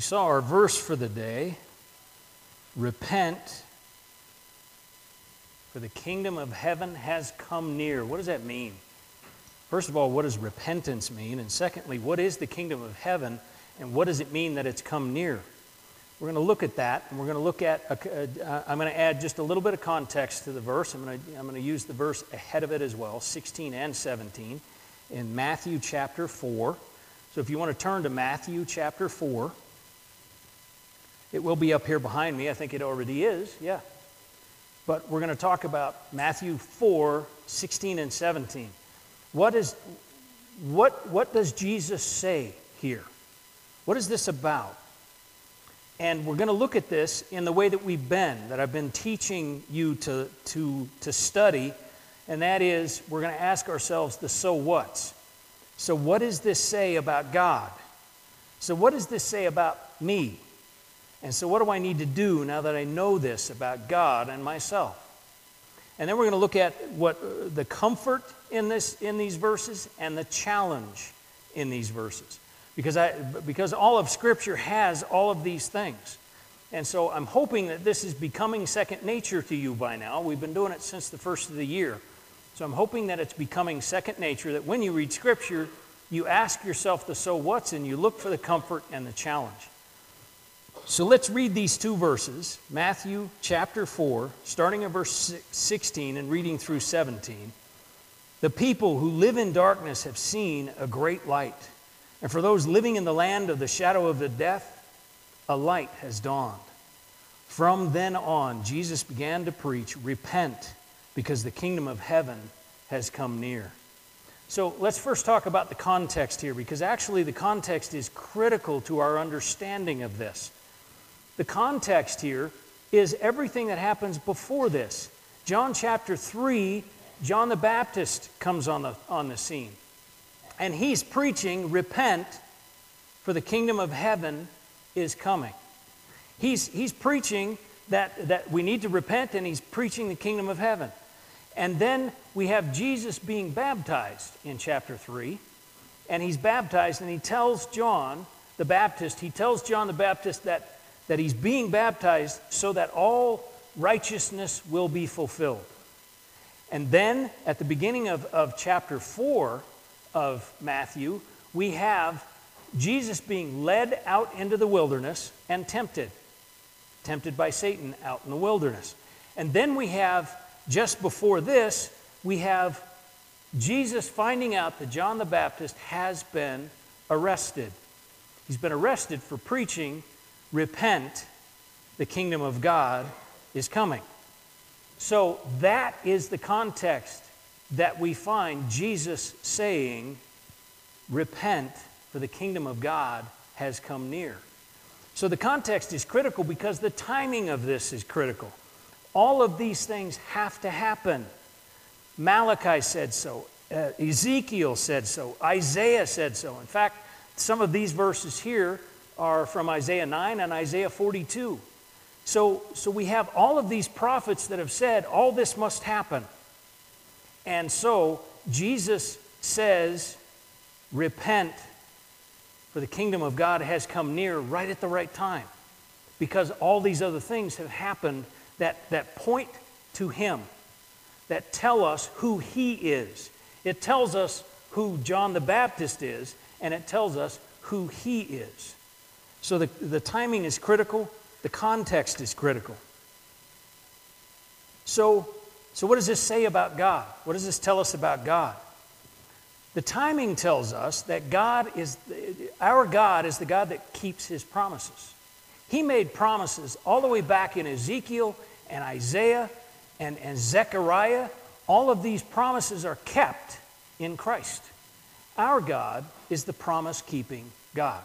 You saw our verse for the day repent, for the kingdom of heaven has come near. What does that mean? First of all, what does repentance mean? And secondly, what is the kingdom of heaven and what does it mean that it's come near? We're going to look at that, and we're going to look at, a, uh, I'm going to add just a little bit of context to the verse. I'm going, to, I'm going to use the verse ahead of it as well, 16 and 17, in Matthew chapter 4. So if you want to turn to Matthew chapter 4, it will be up here behind me. I think it already is, yeah. But we're going to talk about Matthew 4, 16 and 17. What, is, what, what does Jesus say here? What is this about? And we're going to look at this in the way that we've been, that I've been teaching you to, to, to study, and that is we're going to ask ourselves the so what's. So, what does this say about God? So, what does this say about me? And so, what do I need to do now that I know this about God and myself? And then we're going to look at what uh, the comfort in, this, in these verses and the challenge in these verses. Because, I, because all of Scripture has all of these things. And so I'm hoping that this is becoming second nature to you by now. We've been doing it since the first of the year. So I'm hoping that it's becoming second nature, that when you read Scripture, you ask yourself the so what's and you look for the comfort and the challenge. So let's read these two verses Matthew chapter 4, starting at verse 16 and reading through 17. The people who live in darkness have seen a great light. And for those living in the land of the shadow of the death, a light has dawned. From then on, Jesus began to preach, Repent, because the kingdom of heaven has come near. So let's first talk about the context here, because actually the context is critical to our understanding of this. The context here is everything that happens before this. John chapter 3 John the Baptist comes on the, on the scene. And he's preaching, Repent, for the kingdom of heaven is coming. He's, he's preaching that, that we need to repent, and he's preaching the kingdom of heaven. And then we have Jesus being baptized in chapter 3. And he's baptized, and he tells John the Baptist, he tells John the Baptist that, that he's being baptized so that all righteousness will be fulfilled. And then at the beginning of, of chapter 4 of Matthew, we have Jesus being led out into the wilderness and tempted, tempted by Satan out in the wilderness. And then we have, just before this, we have Jesus finding out that John the Baptist has been arrested. He's been arrested for preaching, Repent, the kingdom of God is coming. So that is the context that we find Jesus saying, Repent, for the kingdom of God has come near. So the context is critical because the timing of this is critical. All of these things have to happen. Malachi said so, uh, Ezekiel said so, Isaiah said so. In fact, some of these verses here are from Isaiah 9 and Isaiah 42. So, so we have all of these prophets that have said all this must happen. And so Jesus says, Repent, for the kingdom of God has come near right at the right time. Because all these other things have happened that, that point to Him, that tell us who He is. It tells us who John the Baptist is, and it tells us who He is. So the, the timing is critical. The context is critical. So, so, what does this say about God? What does this tell us about God? The timing tells us that God is, our God is the God that keeps his promises. He made promises all the way back in Ezekiel and Isaiah and, and Zechariah. All of these promises are kept in Christ. Our God is the promise keeping God.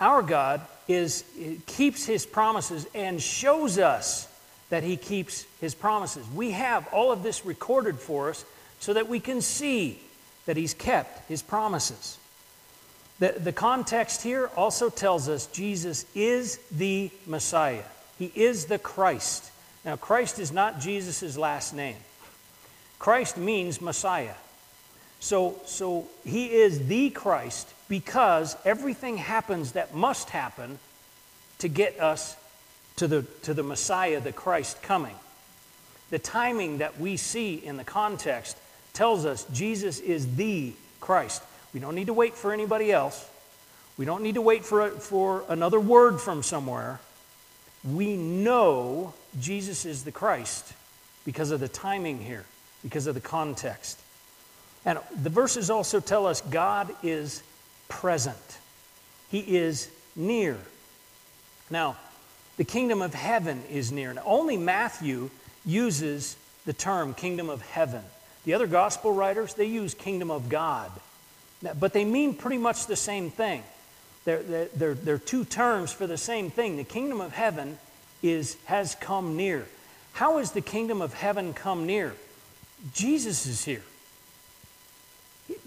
Our God is, eh, keeps his promises and shows us that he keeps his promises. We have all of this recorded for us so that we can see that he's kept his promises. The, the context here also tells us Jesus is the Messiah, he is the Christ. Now, Christ is not Jesus' last name, Christ means Messiah. So, so he is the Christ because everything happens that must happen to get us to the, to the Messiah, the Christ coming. The timing that we see in the context tells us Jesus is the Christ. We don't need to wait for anybody else. We don't need to wait for, a, for another word from somewhere. We know Jesus is the Christ because of the timing here, because of the context. And the verses also tell us God is present, He is near. Now, the kingdom of heaven is near. Now, only Matthew uses the term kingdom of heaven. The other gospel writers, they use kingdom of God. But they mean pretty much the same thing. They're, they're, they're two terms for the same thing. The kingdom of heaven is, has come near. How has the kingdom of heaven come near? Jesus is here.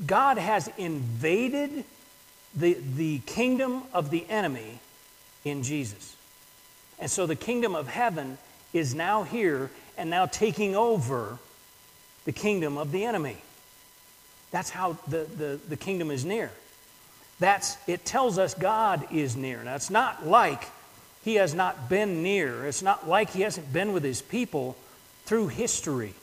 God has invaded the, the kingdom of the enemy in Jesus. And so the kingdom of heaven is now here and now taking over the kingdom of the enemy. That's how the, the, the kingdom is near. That's, it tells us God is near. Now, it's not like he has not been near. It's not like he hasn't been with his people through history.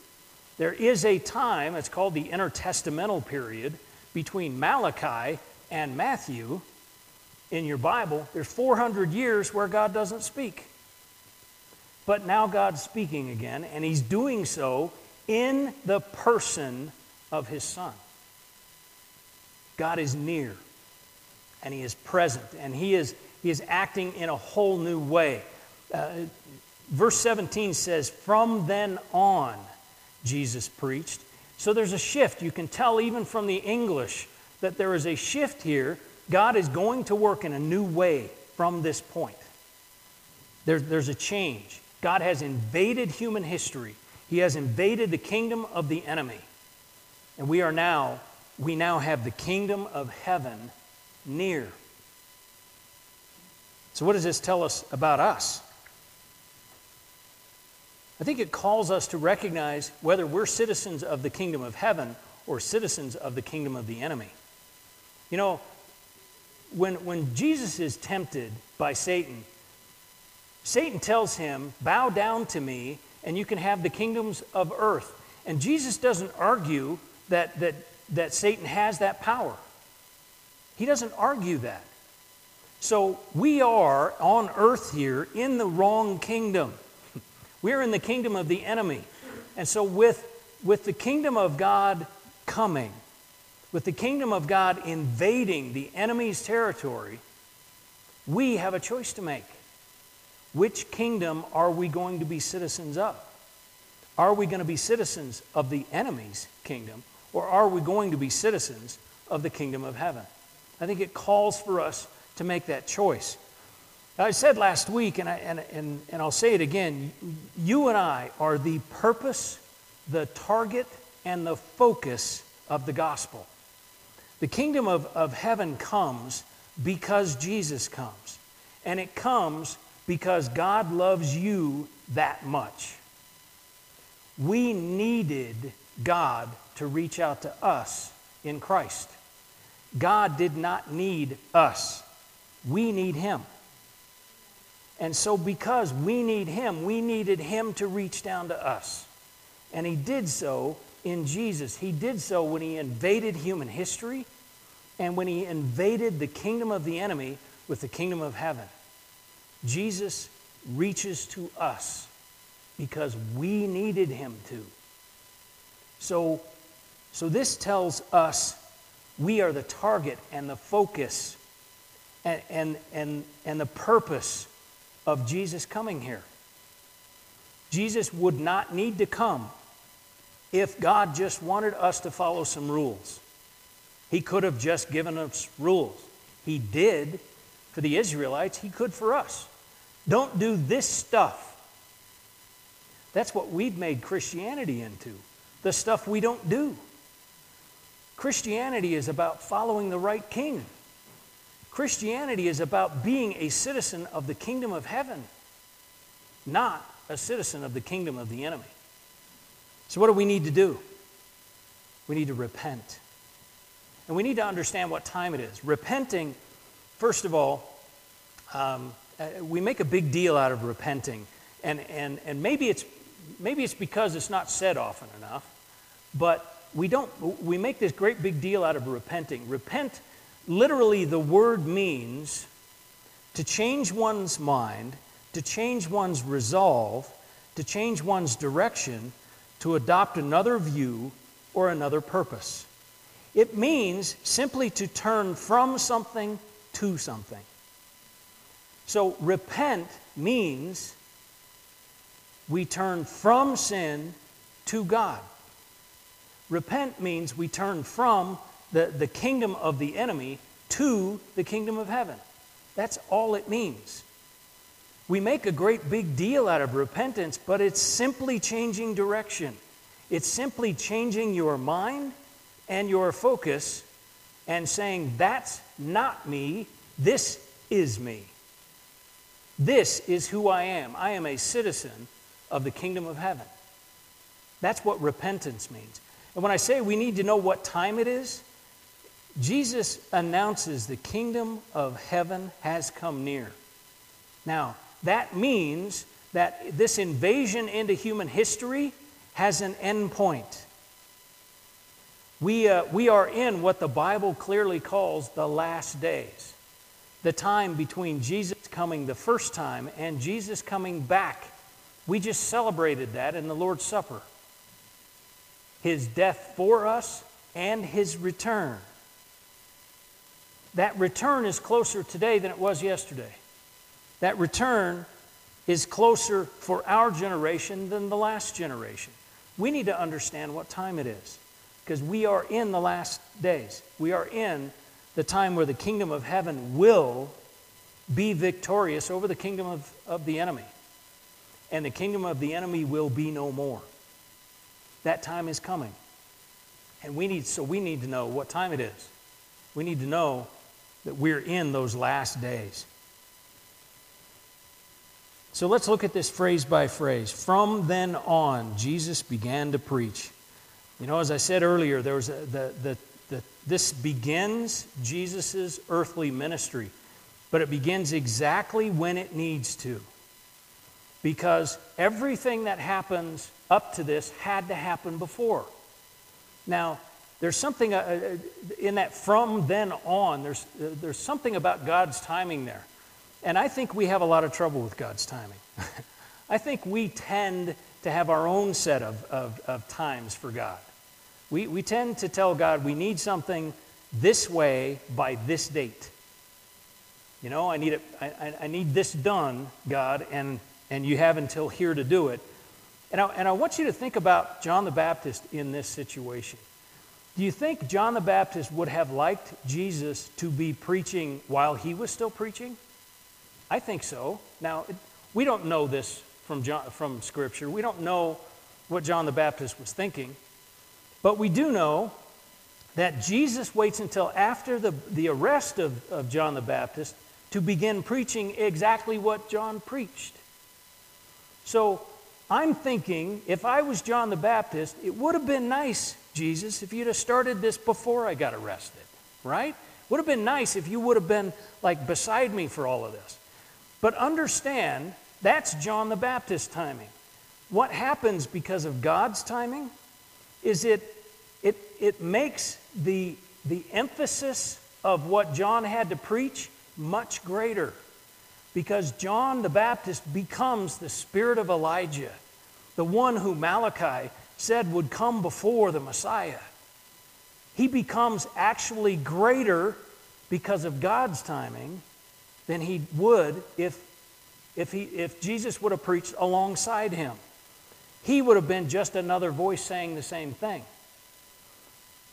There is a time, it's called the intertestamental period, between Malachi and Matthew in your Bible. There's 400 years where God doesn't speak. But now God's speaking again, and he's doing so in the person of his Son. God is near, and he is present, and he is he is acting in a whole new way. Uh, verse 17 says, From then on, Jesus preached. So there's a shift. You can tell even from the English that there is a shift here. God is going to work in a new way from this point. There, there's a change. God has invaded human history, He has invaded the kingdom of the enemy. And we are now, we now have the kingdom of heaven near. So, what does this tell us about us? I think it calls us to recognize whether we're citizens of the kingdom of heaven or citizens of the kingdom of the enemy. You know, when, when Jesus is tempted by Satan, Satan tells him, Bow down to me, and you can have the kingdoms of earth. And Jesus doesn't argue that, that, that Satan has that power, he doesn't argue that. So we are on earth here in the wrong kingdom. We're in the kingdom of the enemy. And so, with, with the kingdom of God coming, with the kingdom of God invading the enemy's territory, we have a choice to make. Which kingdom are we going to be citizens of? Are we going to be citizens of the enemy's kingdom, or are we going to be citizens of the kingdom of heaven? I think it calls for us to make that choice. I said last week, and, I, and, and, and I'll say it again you and I are the purpose, the target, and the focus of the gospel. The kingdom of, of heaven comes because Jesus comes, and it comes because God loves you that much. We needed God to reach out to us in Christ. God did not need us. We need Him. And so, because we need Him, we needed Him to reach down to us. And He did so in Jesus. He did so when He invaded human history and when He invaded the kingdom of the enemy with the kingdom of heaven. Jesus reaches to us because we needed Him to. So, so this tells us we are the target and the focus and, and, and, and the purpose of Jesus coming here. Jesus would not need to come if God just wanted us to follow some rules. He could have just given us rules. He did for the Israelites, He could for us. Don't do this stuff. That's what we've made Christianity into the stuff we don't do. Christianity is about following the right king. Christianity is about being a citizen of the kingdom of heaven, not a citizen of the kingdom of the enemy. So, what do we need to do? We need to repent. And we need to understand what time it is. Repenting, first of all, um, uh, we make a big deal out of repenting. And, and, and maybe, it's, maybe it's because it's not said often enough, but we don't, we make this great big deal out of repenting. Repent, literally, the word means to change one's mind, to change one's resolve, to change one's direction, to adopt another view or another purpose. It means simply to turn from something to something. So, repent means we turn from sin to God. Repent means we turn from the, the kingdom of the enemy to the kingdom of heaven. That's all it means. We make a great big deal out of repentance, but it's simply changing direction. It's simply changing your mind and your focus and saying, That's not me, this is me. This is who I am. I am a citizen of the kingdom of heaven. That's what repentance means. And when I say we need to know what time it is, Jesus announces the kingdom of heaven has come near. Now, that means that this invasion into human history has an end point. We, uh, we are in what the Bible clearly calls the last days, the time between Jesus coming the first time and Jesus coming back. We just celebrated that in the Lord's Supper his death for us and his return. That return is closer today than it was yesterday. That return is closer for our generation than the last generation. We need to understand what time it is because we are in the last days. We are in the time where the kingdom of heaven will be victorious over the kingdom of, of the enemy. And the kingdom of the enemy will be no more. That time is coming. And we need, so we need to know what time it is. We need to know that we're in those last days. So let's look at this phrase by phrase. From then on, Jesus began to preach. You know, as I said earlier, there was a, the, the, the, this begins Jesus' earthly ministry, but it begins exactly when it needs to. Because everything that happens up to this had to happen before. Now, there's something uh, uh, in that from then on, there's, uh, there's something about God's timing there. And I think we have a lot of trouble with God's timing. I think we tend to have our own set of, of, of times for God. We, we tend to tell God we need something this way by this date. You know, I need, it, I, I need this done, God, and, and you have until here to do it. And I, and I want you to think about John the Baptist in this situation. Do you think John the Baptist would have liked Jesus to be preaching while he was still preaching? I think so. Now, we don't know this from, John, from Scripture. We don't know what John the Baptist was thinking. But we do know that Jesus waits until after the, the arrest of, of John the Baptist to begin preaching exactly what John preached. So I'm thinking if I was John the Baptist, it would have been nice, Jesus, if you'd have started this before I got arrested, right? Would have been nice if you would have been like beside me for all of this. But understand, that's John the Baptist timing. What happens because of God's timing is it, it, it makes the, the emphasis of what John had to preach much greater because John the Baptist becomes the spirit of Elijah, the one who Malachi said would come before the Messiah. He becomes actually greater because of God's timing than he would if, if, he, if Jesus would have preached alongside him. He would have been just another voice saying the same thing.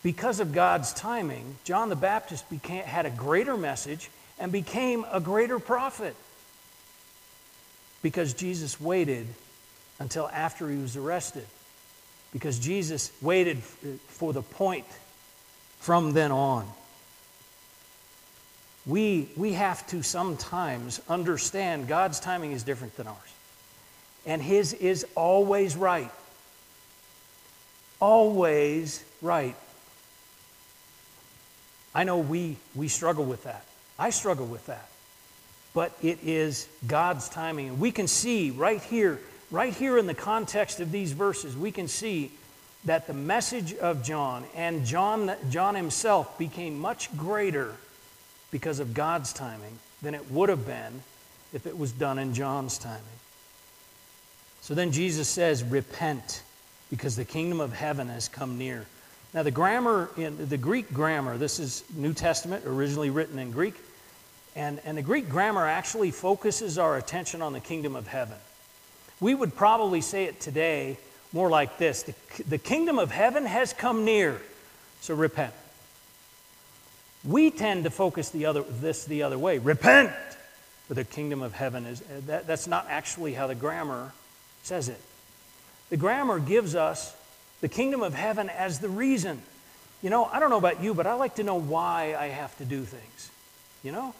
Because of God's timing, John the Baptist became, had a greater message and became a greater prophet because Jesus waited until after he was arrested. Because Jesus waited for the point from then on. We, we have to sometimes understand God's timing is different than ours. And His is always right. Always right. I know we, we struggle with that. I struggle with that. But it is God's timing. And we can see right here, right here in the context of these verses, we can see that the message of John and John, John himself became much greater because of God's timing than it would have been if it was done in John's timing. So then Jesus says, Repent, because the kingdom of heaven has come near. Now, the grammar, in the Greek grammar, this is New Testament, originally written in Greek, and, and the Greek grammar actually focuses our attention on the kingdom of heaven. We would probably say it today more like this the, the kingdom of heaven has come near, so repent. We tend to focus the other, this the other way repent, for the kingdom of heaven is. Uh, that, that's not actually how the grammar says it. The grammar gives us the kingdom of heaven as the reason. You know, I don't know about you, but I like to know why I have to do things. You know?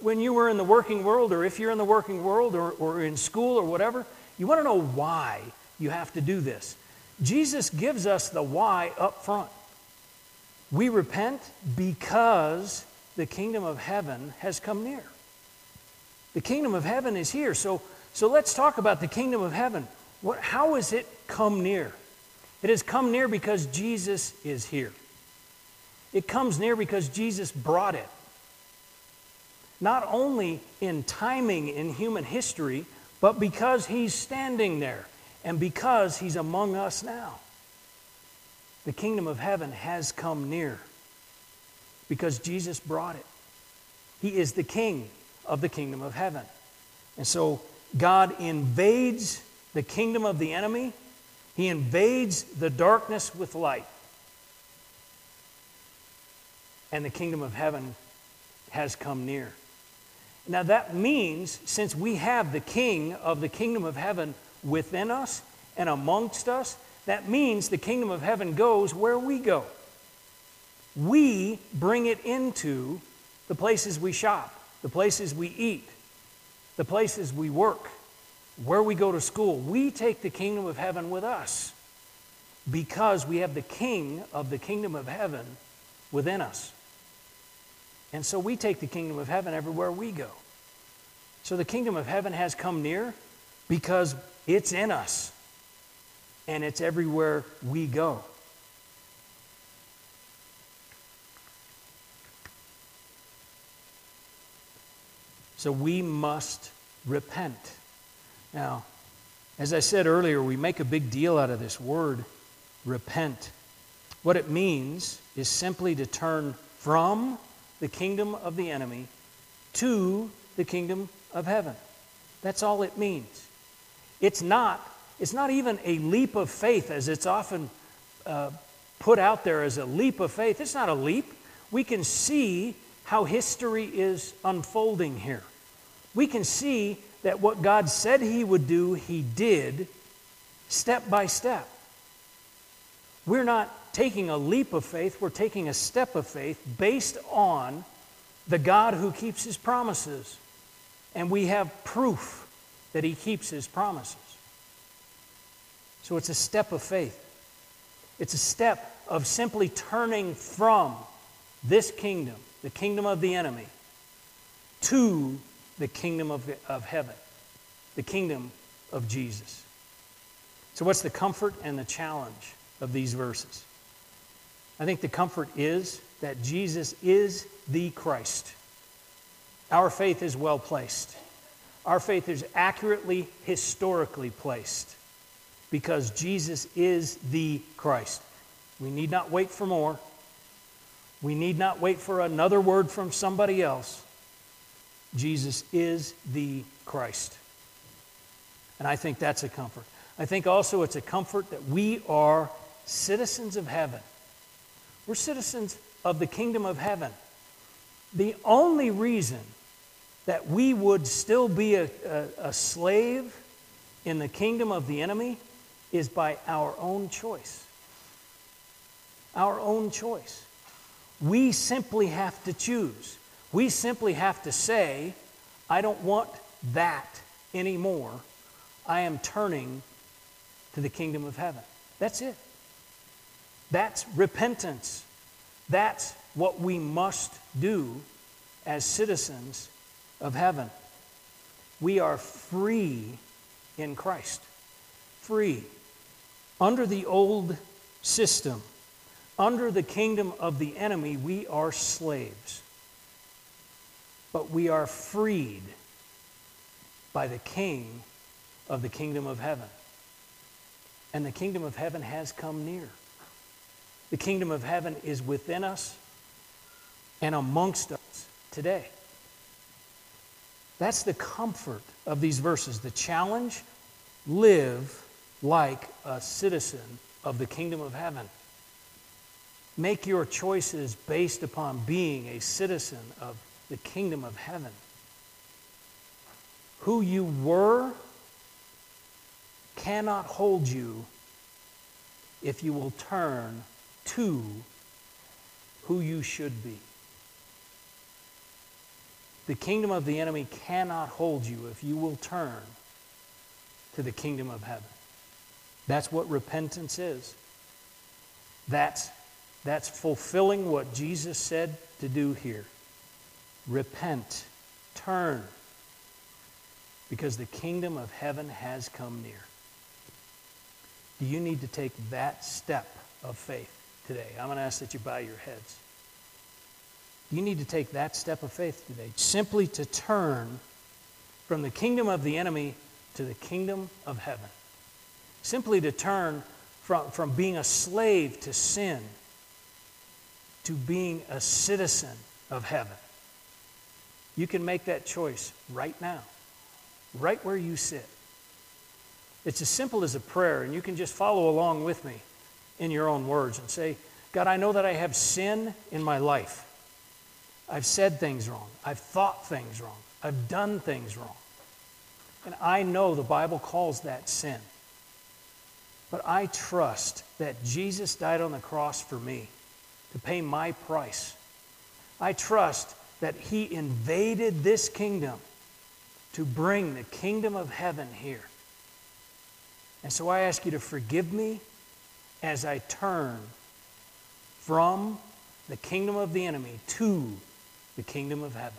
When you were in the working world, or if you're in the working world, or, or in school, or whatever, you want to know why you have to do this. Jesus gives us the why up front. We repent because the kingdom of heaven has come near. The kingdom of heaven is here. So, so let's talk about the kingdom of heaven. What, how has it come near? It has come near because Jesus is here. It comes near because Jesus brought it. Not only in timing in human history, but because he's standing there and because he's among us now. The kingdom of heaven has come near because Jesus brought it. He is the king of the kingdom of heaven. And so God invades the kingdom of the enemy, he invades the darkness with light. And the kingdom of heaven has come near. Now, that means since we have the king of the kingdom of heaven within us and amongst us, that means the kingdom of heaven goes where we go. We bring it into the places we shop, the places we eat, the places we work, where we go to school, we take the kingdom of heaven with us because we have the king of the kingdom of heaven within us. And so we take the kingdom of heaven everywhere we go. So the kingdom of heaven has come near because it's in us and it's everywhere we go. So we must repent. Now, as I said earlier, we make a big deal out of this word, repent. What it means is simply to turn from the kingdom of the enemy to the kingdom of heaven. That's all it means. It's not, it's not even a leap of faith as it's often uh, put out there as a leap of faith. It's not a leap. We can see how history is unfolding here. We can see that what God said He would do, He did step by step. We're not taking a leap of faith, we're taking a step of faith based on the God who keeps His promises. And we have proof that He keeps His promises. So it's a step of faith. It's a step of simply turning from this kingdom, the kingdom of the enemy, to the kingdom of, of heaven, the kingdom of Jesus. So, what's the comfort and the challenge of these verses? I think the comfort is that Jesus is the Christ. Our faith is well placed. Our faith is accurately, historically placed because Jesus is the Christ. We need not wait for more. We need not wait for another word from somebody else. Jesus is the Christ. And I think that's a comfort. I think also it's a comfort that we are citizens of heaven. We're citizens of the kingdom of heaven. The only reason that we would still be a, a, a slave in the kingdom of the enemy is by our own choice. Our own choice. We simply have to choose. We simply have to say, I don't want that anymore. I am turning to the kingdom of heaven. That's it. That's repentance. That's what we must do as citizens of heaven. We are free in Christ. Free. Under the old system, under the kingdom of the enemy, we are slaves. But we are freed by the King of the kingdom of heaven. And the kingdom of heaven has come near. The kingdom of heaven is within us and amongst us today. That's the comfort of these verses. The challenge live like a citizen of the kingdom of heaven. Make your choices based upon being a citizen of the kingdom of heaven. Who you were cannot hold you if you will turn to who you should be. The kingdom of the enemy cannot hold you if you will turn to the kingdom of heaven. That's what repentance is. That's, that's fulfilling what Jesus said to do here. Repent, turn, because the kingdom of heaven has come near. Do you need to take that step of faith today? I'm going to ask that you bow your heads. You need to take that step of faith today, simply to turn from the kingdom of the enemy to the kingdom of heaven. Simply to turn from, from being a slave to sin to being a citizen of heaven. You can make that choice right now, right where you sit. It's as simple as a prayer, and you can just follow along with me in your own words and say, God, I know that I have sin in my life. I've said things wrong. I've thought things wrong. I've done things wrong. And I know the Bible calls that sin. But I trust that Jesus died on the cross for me to pay my price. I trust that He invaded this kingdom to bring the kingdom of heaven here. And so I ask you to forgive me as I turn from the kingdom of the enemy to the kingdom of heaven.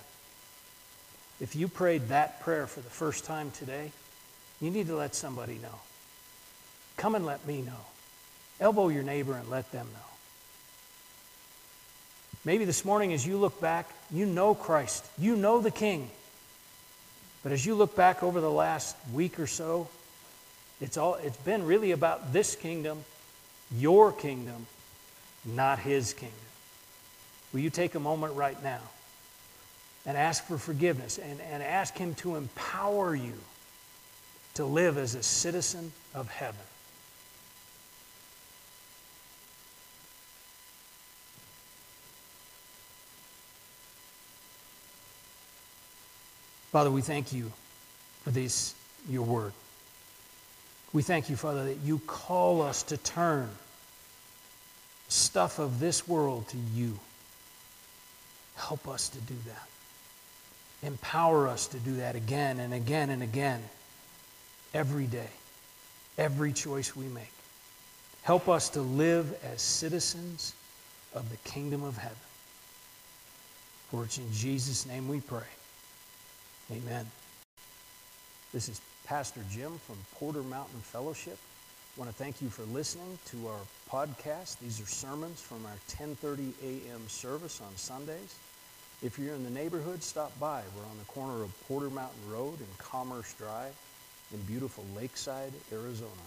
If you prayed that prayer for the first time today, you need to let somebody know. Come and let me know. Elbow your neighbor and let them know. Maybe this morning, as you look back, you know Christ, you know the King. But as you look back over the last week or so, it's, all, it's been really about this kingdom, your kingdom, not his kingdom. Will you take a moment right now and ask for forgiveness and, and ask Him to empower you to live as a citizen of heaven. Father, we thank you for this, your word. We thank you, Father, that you call us to turn stuff of this world to you. Help us to do that. Empower us to do that again and again and again, every day, every choice we make. Help us to live as citizens of the kingdom of heaven. For it's in Jesus' name we pray. Amen. This is Pastor Jim from Porter Mountain Fellowship. I want to thank you for listening to our podcast. These are sermons from our 10:30 a.m. service on Sundays. If you're in the neighborhood, stop by. We're on the corner of Porter Mountain Road and Commerce Drive in beautiful Lakeside, Arizona.